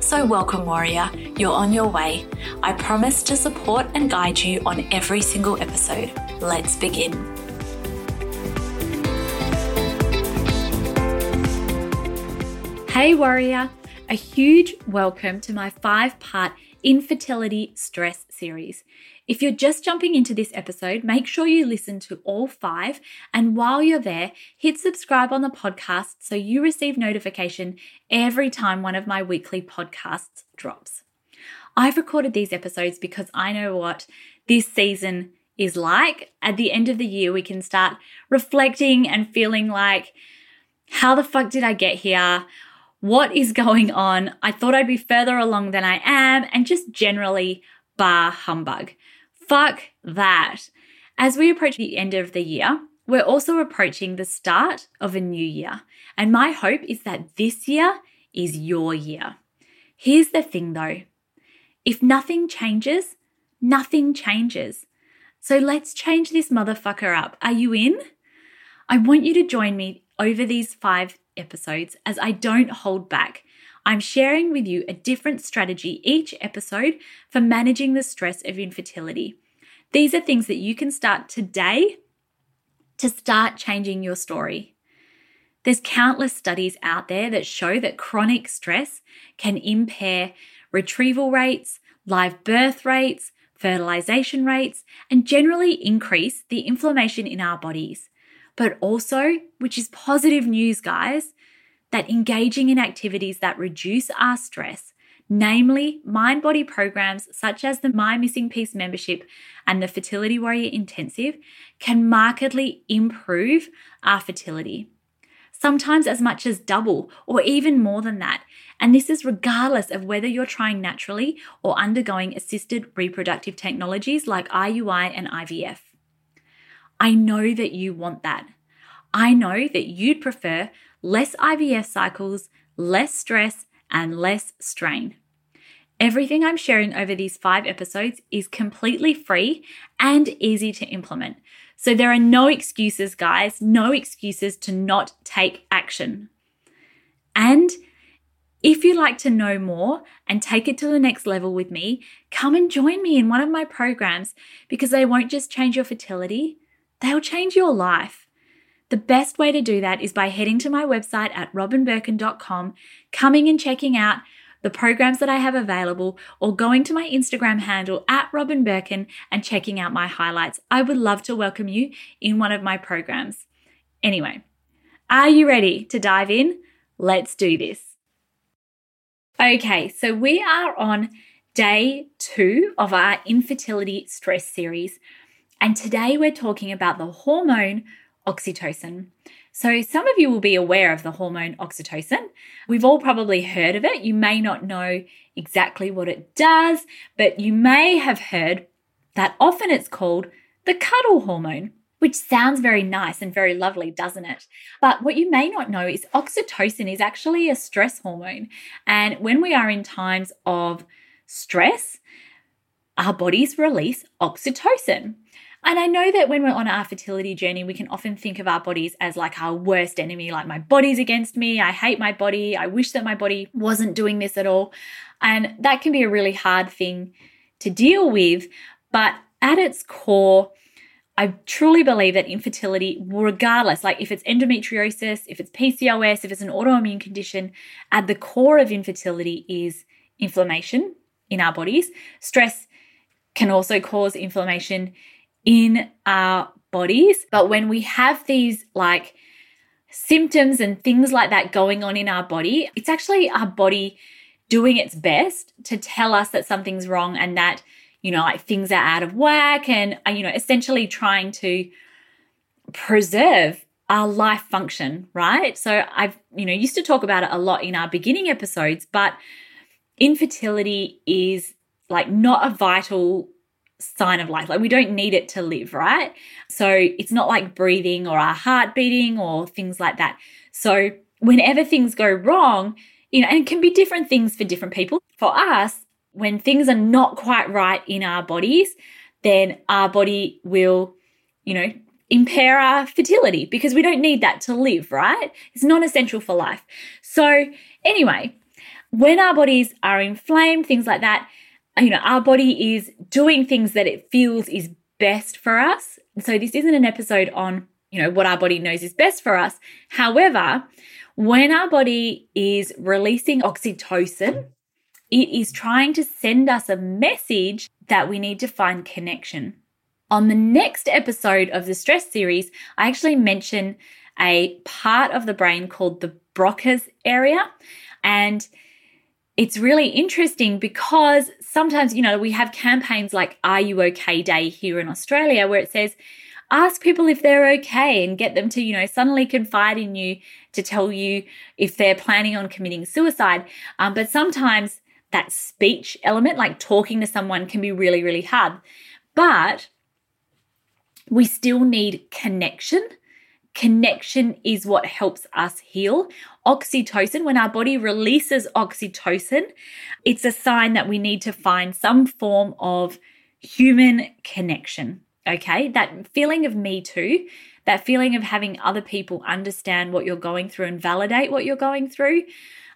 So, welcome, warrior. You're on your way. I promise to support and guide you on every single episode. Let's begin. Hey, warrior. A huge welcome to my five part infertility stress series. If you're just jumping into this episode, make sure you listen to all five. And while you're there, hit subscribe on the podcast so you receive notification every time one of my weekly podcasts drops. I've recorded these episodes because I know what this season is like. At the end of the year, we can start reflecting and feeling like, how the fuck did I get here? What is going on? I thought I'd be further along than I am, and just generally bar humbug. Fuck that. As we approach the end of the year, we're also approaching the start of a new year. And my hope is that this year is your year. Here's the thing though if nothing changes, nothing changes. So let's change this motherfucker up. Are you in? I want you to join me over these five episodes as I don't hold back. I'm sharing with you a different strategy each episode for managing the stress of infertility. These are things that you can start today to start changing your story. There's countless studies out there that show that chronic stress can impair retrieval rates, live birth rates, fertilization rates, and generally increase the inflammation in our bodies. But also, which is positive news, guys, that engaging in activities that reduce our stress, namely mind body programs such as the My Missing Piece membership and the Fertility Warrior Intensive, can markedly improve our fertility. Sometimes as much as double or even more than that. And this is regardless of whether you're trying naturally or undergoing assisted reproductive technologies like IUI and IVF. I know that you want that. I know that you'd prefer less IVF cycles, less stress, and less strain. Everything I'm sharing over these five episodes is completely free and easy to implement. So there are no excuses, guys, no excuses to not take action. And if you'd like to know more and take it to the next level with me, come and join me in one of my programs because they won't just change your fertility, they'll change your life. The best way to do that is by heading to my website at robynbirkin.com, coming and checking out the programs that I have available, or going to my Instagram handle at Robyn Birkin and checking out my highlights. I would love to welcome you in one of my programs. Anyway, are you ready to dive in? Let's do this. Okay, so we are on day two of our infertility stress series, and today we're talking about the hormone oxytocin. So, some of you will be aware of the hormone oxytocin. We've all probably heard of it. You may not know exactly what it does, but you may have heard that often it's called the cuddle hormone, which sounds very nice and very lovely, doesn't it? But what you may not know is oxytocin is actually a stress hormone. And when we are in times of stress, our bodies release oxytocin. And I know that when we're on our fertility journey, we can often think of our bodies as like our worst enemy, like my body's against me. I hate my body. I wish that my body wasn't doing this at all. And that can be a really hard thing to deal with. But at its core, I truly believe that infertility, regardless, like if it's endometriosis, if it's PCOS, if it's an autoimmune condition, at the core of infertility is inflammation in our bodies. Stress can also cause inflammation in our bodies. But when we have these like symptoms and things like that going on in our body, it's actually our body doing its best to tell us that something's wrong and that, you know, like things are out of whack and, uh, you know, essentially trying to preserve our life function, right? So I've, you know, used to talk about it a lot in our beginning episodes, but infertility is like not a vital sign of life. Like we don't need it to live, right? So it's not like breathing or our heart beating or things like that. So whenever things go wrong, you know, and it can be different things for different people. For us, when things are not quite right in our bodies, then our body will, you know, impair our fertility because we don't need that to live, right? It's non essential for life. So, anyway, when our bodies are inflamed, things like that, you know, our body is doing things that it feels is best for us. So, this isn't an episode on, you know, what our body knows is best for us. However, when our body is releasing oxytocin, it is trying to send us a message that we need to find connection. On the next episode of the stress series, I actually mention a part of the brain called the Broca's area. And it's really interesting because sometimes, you know, we have campaigns like Are You OK Day here in Australia where it says, ask people if they're okay and get them to, you know, suddenly confide in you to tell you if they're planning on committing suicide. Um, but sometimes that speech element, like talking to someone, can be really, really hard. But we still need connection. Connection is what helps us heal. Oxytocin, when our body releases oxytocin, it's a sign that we need to find some form of human connection. Okay, that feeling of me too, that feeling of having other people understand what you're going through and validate what you're going through.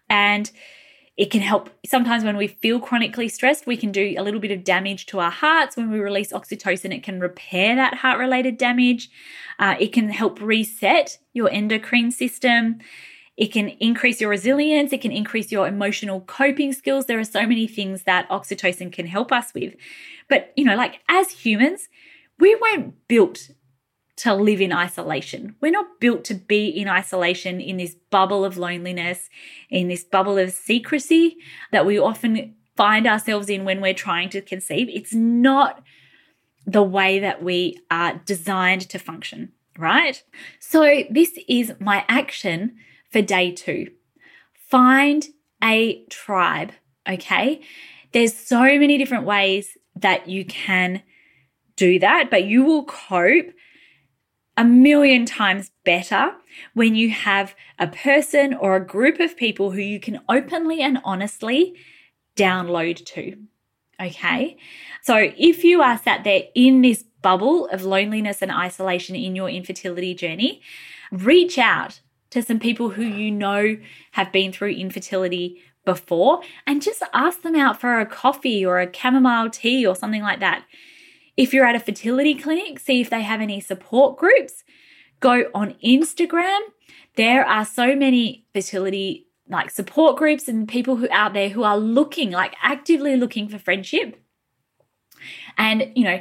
And it can help. Sometimes when we feel chronically stressed, we can do a little bit of damage to our hearts. When we release oxytocin, it can repair that heart related damage. Uh, it can help reset your endocrine system. It can increase your resilience. It can increase your emotional coping skills. There are so many things that oxytocin can help us with. But, you know, like as humans, we weren't built to live in isolation. We're not built to be in isolation in this bubble of loneliness, in this bubble of secrecy that we often find ourselves in when we're trying to conceive. It's not the way that we are designed to function, right? So, this is my action for day two find a tribe, okay? There's so many different ways that you can do that, but you will cope a million times better when you have a person or a group of people who you can openly and honestly download to. Okay. So if you are sat there in this bubble of loneliness and isolation in your infertility journey, reach out to some people who you know have been through infertility before and just ask them out for a coffee or a chamomile tea or something like that. If you're at a fertility clinic, see if they have any support groups. Go on Instagram. There are so many fertility like support groups and people who out there who are looking like actively looking for friendship. And, you know,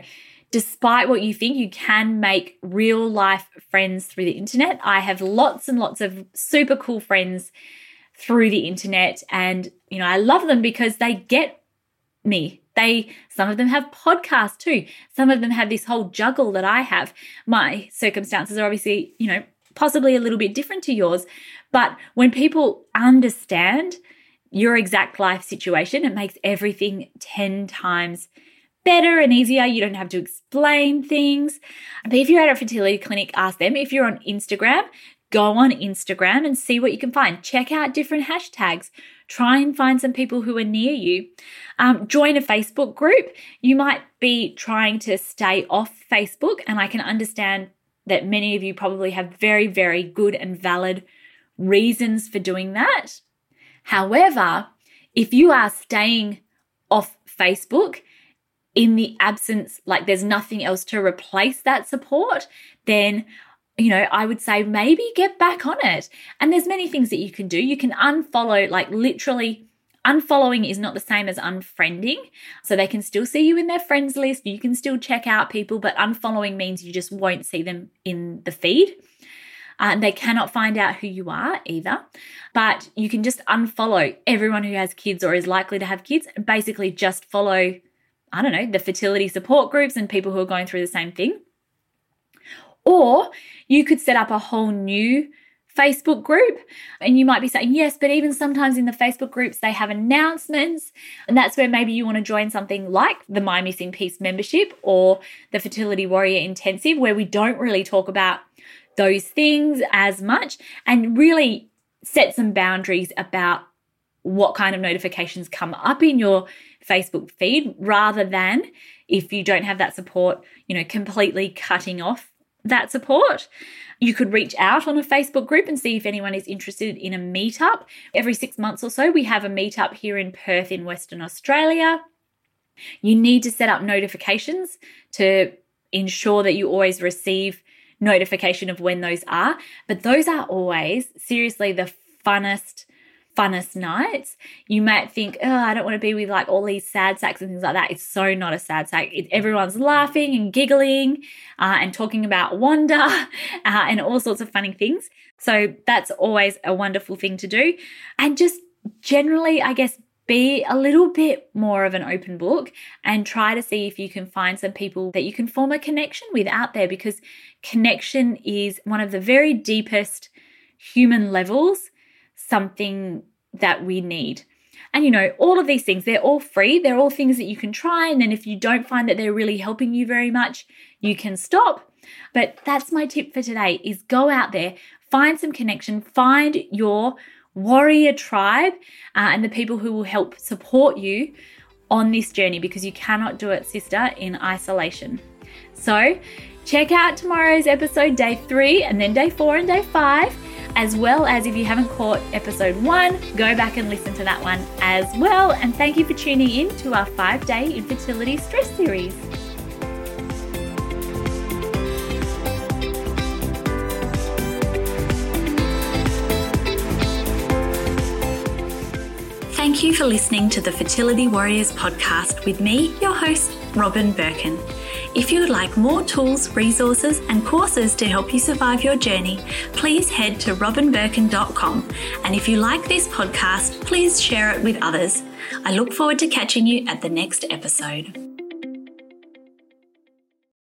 despite what you think, you can make real life friends through the internet. I have lots and lots of super cool friends through the internet and you know, I love them because they get me they some of them have podcasts too. Some of them have this whole juggle that I have. My circumstances are obviously, you know, possibly a little bit different to yours, but when people understand your exact life situation, it makes everything 10 times better and easier. You don't have to explain things. But if you're at a fertility clinic, ask them. If you're on Instagram, go on Instagram and see what you can find. Check out different hashtags. Try and find some people who are near you. Um, join a Facebook group. You might be trying to stay off Facebook, and I can understand that many of you probably have very, very good and valid reasons for doing that. However, if you are staying off Facebook in the absence, like there's nothing else to replace that support, then you know, I would say maybe get back on it. And there's many things that you can do. You can unfollow, like literally unfollowing is not the same as unfriending. So they can still see you in their friends list. You can still check out people, but unfollowing means you just won't see them in the feed. Uh, and they cannot find out who you are either. But you can just unfollow everyone who has kids or is likely to have kids and basically just follow, I don't know, the fertility support groups and people who are going through the same thing. Or you could set up a whole new Facebook group. And you might be saying, yes, but even sometimes in the Facebook groups, they have announcements. And that's where maybe you want to join something like the My Missing Piece membership or the Fertility Warrior Intensive, where we don't really talk about those things as much and really set some boundaries about what kind of notifications come up in your Facebook feed rather than if you don't have that support, you know, completely cutting off that support. You could reach out on a Facebook group and see if anyone is interested in a meetup. Every six months or so, we have a meetup here in Perth in Western Australia. You need to set up notifications to ensure that you always receive notification of when those are. But those are always seriously the funnest funnest nights. You might think, oh, I don't want to be with like all these sad sacks and things like that. It's so not a sad sack. It, everyone's laughing and giggling uh, and talking about wonder uh, and all sorts of funny things. So that's always a wonderful thing to do. And just generally, I guess, be a little bit more of an open book and try to see if you can find some people that you can form a connection with out there because connection is one of the very deepest human levels something that we need. And you know, all of these things, they're all free. They're all things that you can try. And then if you don't find that they're really helping you very much, you can stop. But that's my tip for today is go out there, find some connection, find your warrior tribe uh, and the people who will help support you on this journey because you cannot do it, sister, in isolation. So, check out tomorrow's episode, day three, and then day four and day five as well as if you haven't caught episode one, go back and listen to that one as well. And thank you for tuning in to our five day infertility stress series. Thank you for listening to the Fertility Warriors podcast with me, your host, Robyn Birkin. If you would like more tools, resources, and courses to help you survive your journey, please head to robynbirkin.com. And if you like this podcast, please share it with others. I look forward to catching you at the next episode.